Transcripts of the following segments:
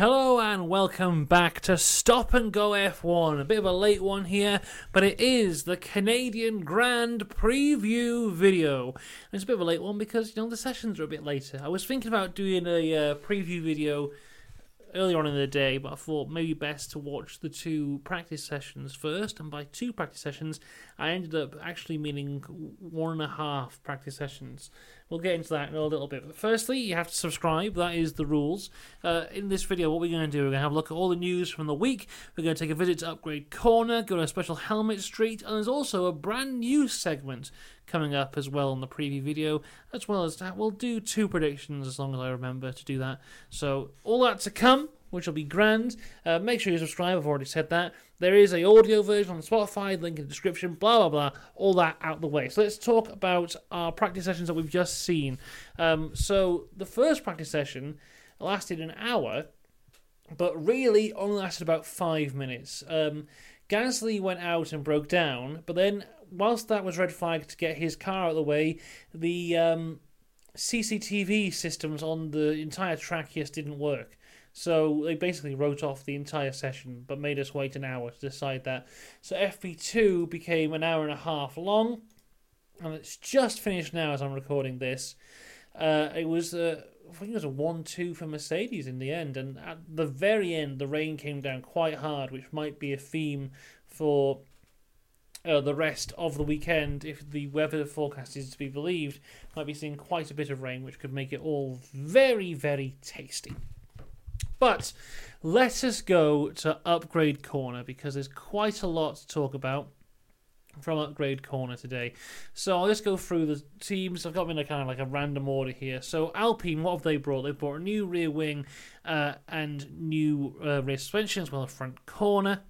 Hello and welcome back to Stop and Go F1. A bit of a late one here, but it is the Canadian Grand Preview video. And it's a bit of a late one because you know the sessions are a bit later. I was thinking about doing a uh, preview video earlier on in the day, but I thought maybe best to watch the two practice sessions first. And by two practice sessions, I ended up actually meaning one and a half practice sessions. We'll get into that in a little bit. But firstly, you have to subscribe. That is the rules. Uh, in this video, what we're going to do, we're going to have a look at all the news from the week. We're going to take a visit to Upgrade Corner, go to a special Helmet Street, and there's also a brand new segment coming up as well in the preview video, as well as that. We'll do two predictions as long as I remember to do that. So, all that to come which will be grand. Uh, make sure you subscribe. I've already said that. There is a audio version on Spotify, link in the description. Blah blah blah. All that out the way. So let's talk about our practice sessions that we've just seen. Um, so the first practice session lasted an hour, but really only lasted about five minutes. Um, Gasly went out and broke down, but then whilst that was red flag to get his car out of the way, the um, CCTV systems on the entire track just didn't work. So they basically wrote off the entire session, but made us wait an hour to decide that. So FP2 became an hour and a half long, and it's just finished now as I'm recording this. Uh, it was, uh, I think it was a one-two for Mercedes in the end, and at the very end, the rain came down quite hard, which might be a theme for uh, the rest of the weekend, if the weather forecast is to be believed, might be seeing quite a bit of rain, which could make it all very, very tasty. But let us go to Upgrade Corner because there's quite a lot to talk about from Upgrade Corner today. So I'll just go through the teams. I've got them in a kind of like a random order here. So Alpine, what have they brought? They've brought a new rear wing uh, and new uh, rear suspension as well as front corner.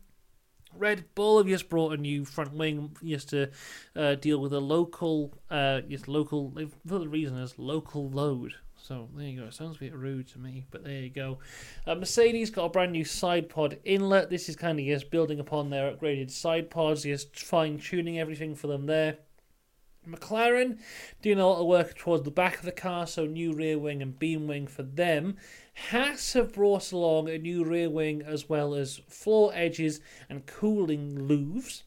Red Bull have just brought a new front wing just to uh, deal with a local, uh, just local. They've the reason as local load. So there you go. It sounds a bit rude to me, but there you go. Uh, Mercedes got a brand new side pod inlet. This is kind of just building upon their upgraded side pods, just fine tuning everything for them there. McLaren doing a lot of work towards the back of the car, so new rear wing and beam wing for them. Haas have brought along a new rear wing as well as floor edges and cooling louvres.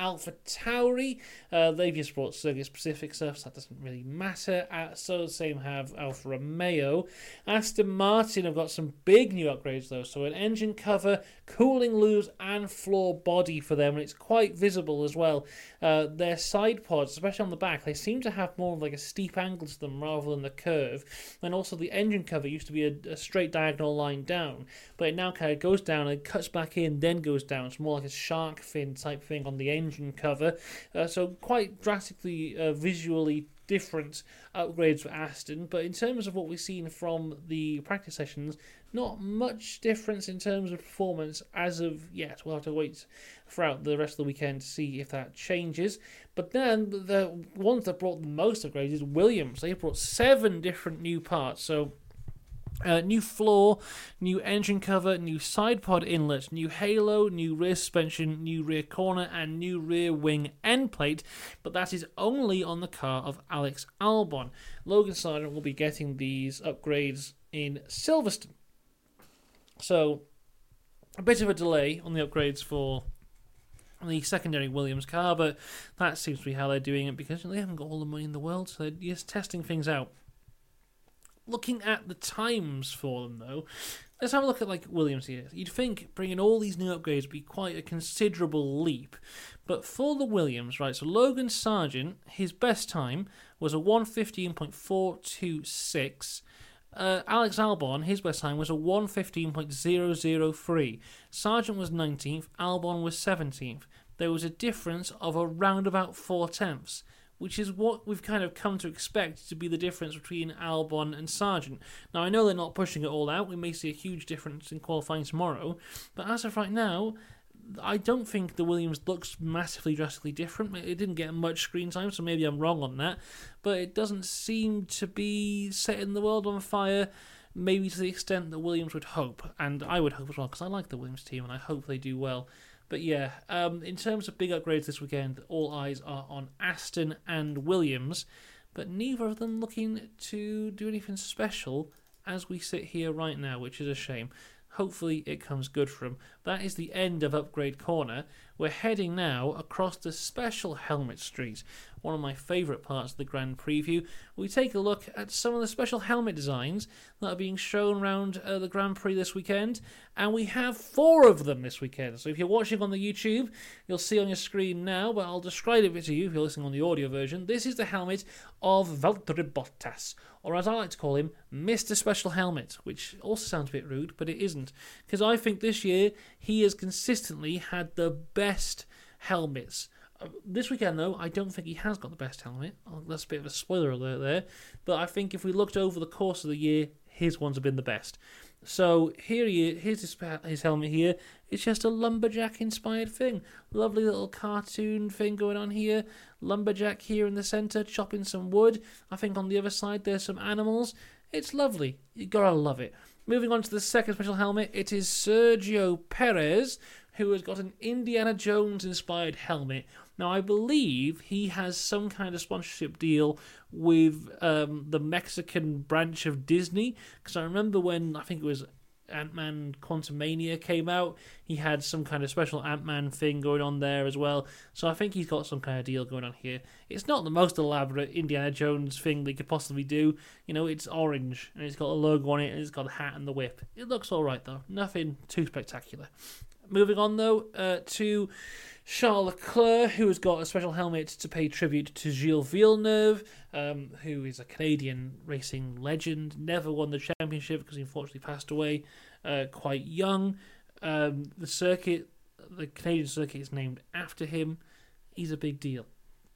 Alpha Tauri. Uh, they've just brought specific stuff, so that doesn't really matter. Uh, so the same have Alfa Romeo. Aston Martin have got some big new upgrades though. So an engine cover, cooling louvres, and floor body for them, and it's quite visible as well. Uh, their side pods, especially on the back, they seem to have more of like a steep angle to them rather than the curve. And also the engine cover used to be a, a straight diagonal line down, but it now kind of goes down and cuts back in, then goes down. It's more like a shark fin type thing on the engine engine cover. Uh, so quite drastically uh, visually different upgrades for Aston. But in terms of what we've seen from the practice sessions, not much difference in terms of performance as of yet. We'll have to wait throughout the rest of the weekend to see if that changes. But then the ones that brought the most upgrades is Williams. They brought seven different new parts. So uh, new floor, new engine cover, new side pod inlet, new halo, new rear suspension, new rear corner, and new rear wing end plate. But that is only on the car of Alex Albon. Logan Sargeant will be getting these upgrades in Silverstone. So, a bit of a delay on the upgrades for the secondary Williams car, but that seems to be how they're doing it because they haven't got all the money in the world, so they're just testing things out. Looking at the times for them, though, let's have a look at like Williams here. You'd think bringing all these new upgrades would be quite a considerable leap, but for the Williams, right? So Logan Sargeant, his best time was a 115.426. Uh, Alex Albon, his best time was a 115.003. Sargeant was 19th, Albon was 17th. There was a difference of around about four tenths which is what we've kind of come to expect to be the difference between Albon and Sargeant. Now, I know they're not pushing it all out. We may see a huge difference in qualifying tomorrow, but as of right now, I don't think the Williams looks massively drastically different. It didn't get much screen time, so maybe I'm wrong on that. But it doesn't seem to be setting the world on fire, maybe to the extent that Williams would hope. And I would hope as well, because I like the Williams team and I hope they do well. But yeah, um, in terms of big upgrades this weekend, all eyes are on Aston and Williams, but neither of them looking to do anything special as we sit here right now, which is a shame. Hopefully, it comes good for him. That is the end of Upgrade Corner. We're heading now across the special Helmet Street, one of my favourite parts of the Grand Preview. We take a look at some of the special helmet designs that are being shown around uh, the Grand Prix this weekend, and we have four of them this weekend. So if you're watching on the YouTube, you'll see on your screen now, but I'll describe it to you if you're listening on the audio version. This is the helmet of Valtteri Bottas, or as I like to call him, Mr. Special Helmet, which also sounds a bit rude, but it isn't. Because I think this year he has consistently had the best helmets. Uh, this weekend, though, I don't think he has got the best helmet. Oh, that's a bit of a spoiler alert there. But I think if we looked over the course of the year, his ones have been the best. So here he is, here's his, his helmet here. It's just a lumberjack inspired thing. Lovely little cartoon thing going on here. Lumberjack here in the centre, chopping some wood. I think on the other side there's some animals. It's lovely. You gotta love it. Moving on to the second special helmet, it is Sergio Perez, who has got an Indiana Jones inspired helmet. Now, I believe he has some kind of sponsorship deal with um, the Mexican branch of Disney. Because I remember when I think it was Ant Man Quantumania came out, he had some kind of special Ant Man thing going on there as well. So I think he's got some kind of deal going on here. It's not the most elaborate Indiana Jones thing they could possibly do. You know, it's orange and it's got a logo on it and it's got a hat and the whip. It looks alright though, nothing too spectacular. Moving on though uh, to Charles Leclerc, who has got a special helmet to pay tribute to Gilles Villeneuve, um, who is a Canadian racing legend, never won the championship because he unfortunately passed away uh, quite young. Um, the circuit, the Canadian circuit, is named after him. He's a big deal.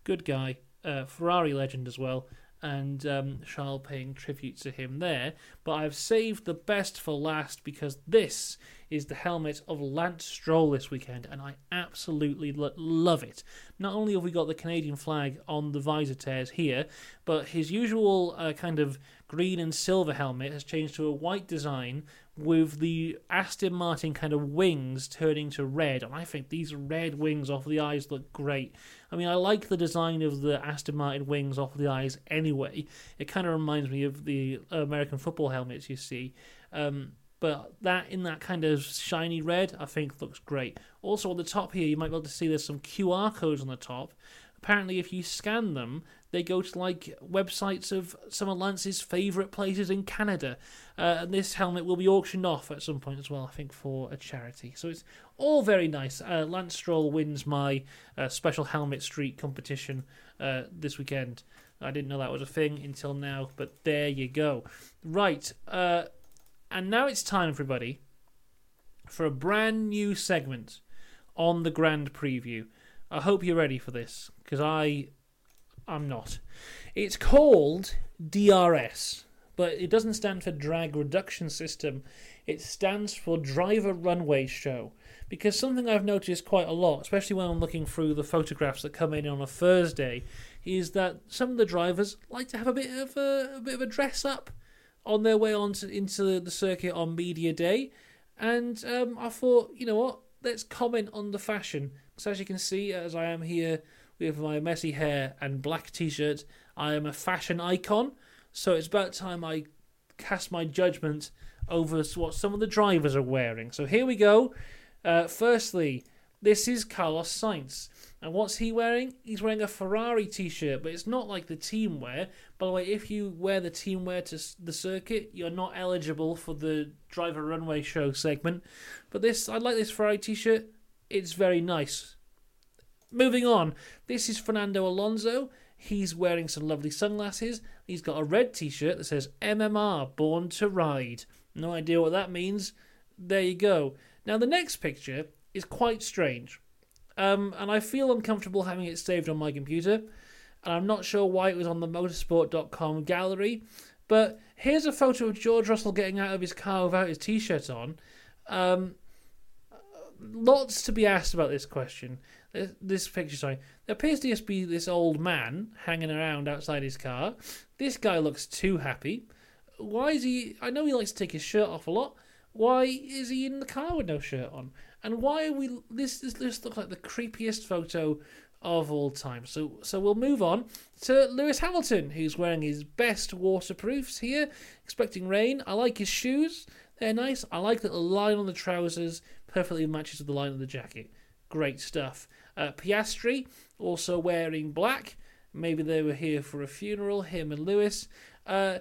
Good guy, uh, Ferrari legend as well, and um, Charles paying tribute to him there. But I've saved the best for last because this is the helmet of Lance Stroll this weekend, and I absolutely lo- love it. Not only have we got the Canadian flag on the visor tears here, but his usual uh, kind of green and silver helmet has changed to a white design with the Aston Martin kind of wings turning to red. And I think these red wings off the eyes look great. I mean, I like the design of the Aston Martin wings off the eyes anyway. It kind of reminds me of the American football helmets you see. Um, but that in that kind of shiny red, I think looks great. Also on the top here, you might be able to see there's some QR codes on the top. Apparently, if you scan them, they go to like websites of some of Lance's favourite places in Canada. Uh, and this helmet will be auctioned off at some point as well, I think, for a charity. So it's all very nice. Uh, Lance Stroll wins my uh, special helmet street competition uh, this weekend. I didn't know that was a thing until now, but there you go. Right, uh, and now it's time, everybody, for a brand new segment on the Grand Preview. I hope you're ready for this because I I'm not. It's called DRS, but it doesn't stand for Drag Reduction System. It stands for Driver Runway Show. Because something I've noticed quite a lot, especially when I'm looking through the photographs that come in on a Thursday, is that some of the drivers like to have a bit of a, a bit of a dress up on their way on to, into the circuit on media day. And um, I thought, you know what? Let's comment on the fashion. So as you can see, as I am here with my messy hair and black t-shirt. I am a fashion icon, so it's about time I cast my judgment over what some of the drivers are wearing. So here we go. Uh, firstly, this is Carlos Sainz. And what's he wearing? He's wearing a Ferrari t shirt, but it's not like the team wear. By the way, if you wear the team wear to the circuit, you're not eligible for the driver runway show segment. But this, I like this Ferrari t shirt. It's very nice. Moving on, this is Fernando Alonso. He's wearing some lovely sunglasses. He's got a red t shirt that says MMR, Born to Ride. No idea what that means. There you go. Now, the next picture is quite strange. Um, and I feel uncomfortable having it saved on my computer. And I'm not sure why it was on the motorsport.com gallery. But here's a photo of George Russell getting out of his car without his t shirt on. Um, lots to be asked about this question this picture, sorry, there appears to just be this old man hanging around outside his car. This guy looks too happy. Why is he? I know he likes to take his shirt off a lot. Why is he in the car with no shirt on? And why are we? This this, this looks like the creepiest photo of all time. So so we'll move on to Lewis Hamilton, who's wearing his best waterproofs here, expecting rain. I like his shoes. They're nice. I like that the line on the trousers perfectly matches with the line on the jacket. Great stuff. Uh, Piastri also wearing black. Maybe they were here for a funeral, him and Lewis. Uh,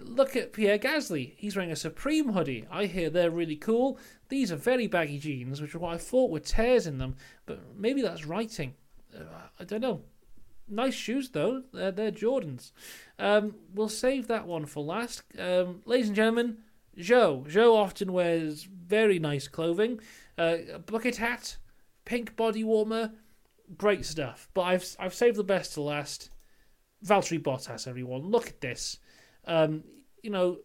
look at Pierre Gasly. He's wearing a Supreme hoodie. I hear they're really cool. These are very baggy jeans, which are what I thought were tears in them, but maybe that's writing. Uh, I don't know. Nice shoes though. They're, they're Jordans. Um, we'll save that one for last. Um, ladies and gentlemen, Zhou. Zhou often wears very nice clothing. Uh, a bucket hat, pink body warmer, great stuff. But I've I've saved the best to last. Valtteri Bottas, everyone. Look at this. Um, you know,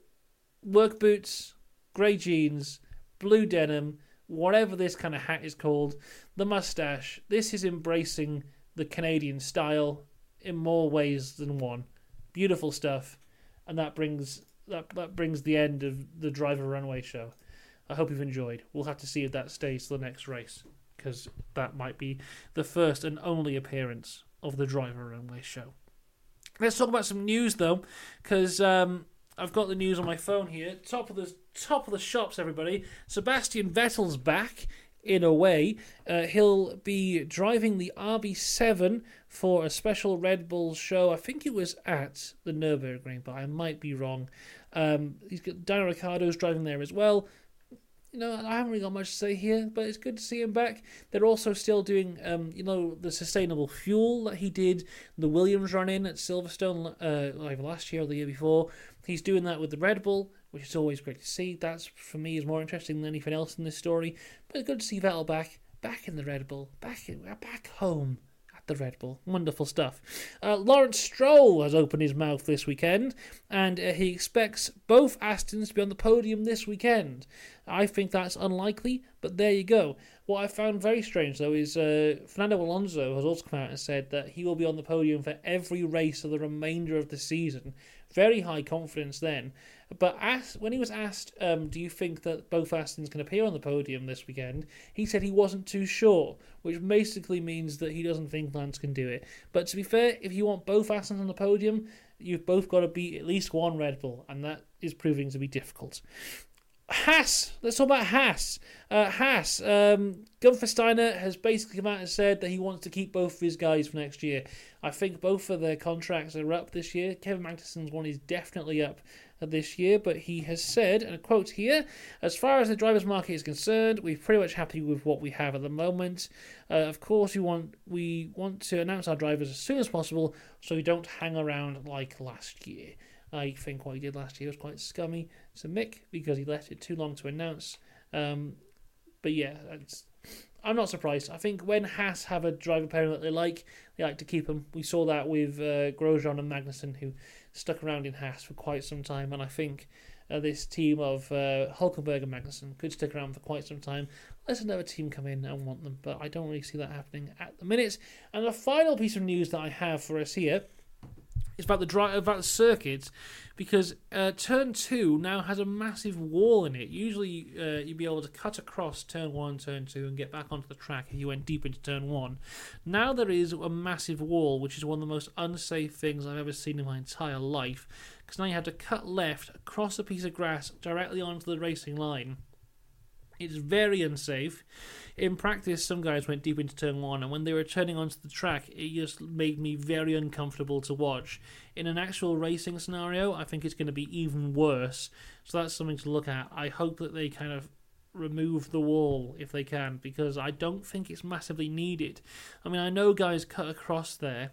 work boots, grey jeans, blue denim, whatever this kind of hat is called, the mustache. This is embracing the Canadian style in more ways than one. Beautiful stuff, and that brings that that brings the end of the driver runway show. I hope you've enjoyed. We'll have to see if that stays to the next race because that might be the first and only appearance of the driver runway show. Let's talk about some news though, because um, I've got the news on my phone here. Top of the top of the shops, everybody. Sebastian Vettel's back in a way. Uh, he'll be driving the RB7 for a special Red Bull show. I think it was at the Nürburgring, but I might be wrong. Um, he's got Daniel Ricciardo's driving there as well you know, I haven't really got much to say here, but it's good to see him back. They're also still doing, um, you know, the sustainable fuel that he did the Williams run in at Silverstone, uh, either last year or the year before. He's doing that with the Red Bull, which is always great to see. That's for me is more interesting than anything else in this story. But it's good to see Vettel back, back in the Red Bull, back in, back home the Red Bull. Wonderful stuff. Uh, Lawrence Stroll has opened his mouth this weekend, and uh, he expects both Astons to be on the podium this weekend. I think that's unlikely, but there you go. What I found very strange, though, is uh, Fernando Alonso has also come out and said that he will be on the podium for every race of the remainder of the season. Very high confidence then. But when he was asked, um, do you think that both Astons can appear on the podium this weekend, he said he wasn't too sure, which basically means that he doesn't think Lance can do it. But to be fair, if you want both Astons on the podium, you've both got to beat at least one Red Bull, and that is proving to be difficult. Haas. Let's talk about Haas. Uh, Haas. Um, Gunther Steiner has basically come out and said that he wants to keep both of his guys for next year. I think both of their contracts are up this year. Kevin Magnussen's one is definitely up this year, but he has said, and a quote here, as far as the drivers' market is concerned, we're pretty much happy with what we have at the moment. Uh, of course, we want we want to announce our drivers as soon as possible, so we don't hang around like last year. I think what he did last year was quite scummy to Mick because he left it too long to announce. Um, but yeah, I'm not surprised. I think when Haas have a driver pairing that they like, they like to keep them. We saw that with uh, Grosjean and Magnussen, who stuck around in Haas for quite some time, and I think uh, this team of uh, Hulkenberg and Magnussen could stick around for quite some time. Let another team come in and want them, but I don't really see that happening at the minute. And the final piece of news that I have for us here it's about the dry, about the circuit because uh, turn two now has a massive wall in it. Usually, uh, you'd be able to cut across turn one, turn two, and get back onto the track if you went deep into turn one. Now there is a massive wall, which is one of the most unsafe things I've ever seen in my entire life. Because now you have to cut left across a piece of grass directly onto the racing line. It's very unsafe. In practice, some guys went deep into turn one, and when they were turning onto the track, it just made me very uncomfortable to watch. In an actual racing scenario, I think it's going to be even worse. So that's something to look at. I hope that they kind of remove the wall if they can, because I don't think it's massively needed. I mean, I know guys cut across there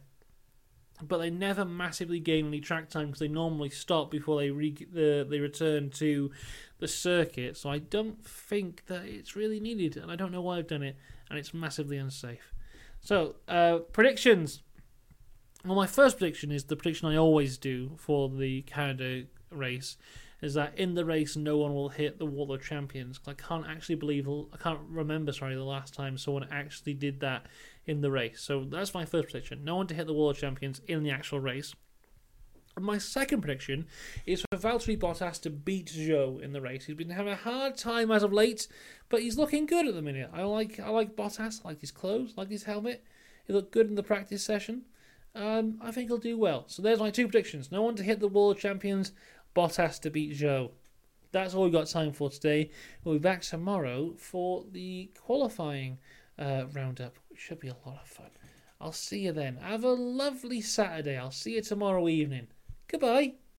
but they never massively gain any track time because they normally stop before they re- the, they return to the circuit. So I don't think that it's really needed, and I don't know why I've done it, and it's massively unsafe. So uh, predictions. Well, my first prediction is the prediction I always do for the Canada race, is that in the race no one will hit the Wall of Champions. I can't actually believe, I can't remember, sorry, the last time someone actually did that in the race. So that's my first prediction. No one to hit the Wall of Champions in the actual race. My second prediction is for Valtteri Bottas to beat Zhou in the race. He's been having a hard time as of late, but he's looking good at the minute. I like I like Bottas, I like his clothes, I like his helmet. He looked good in the practice session. Um, I think he'll do well. So there's my two predictions. No one to hit the Wall of Champions. Bottas to beat Zhou. That's all we've got time for today. We'll be back tomorrow for the qualifying uh, roundup, should be a lot of fun. I'll see you then. Have a lovely Saturday. I'll see you tomorrow evening. Goodbye.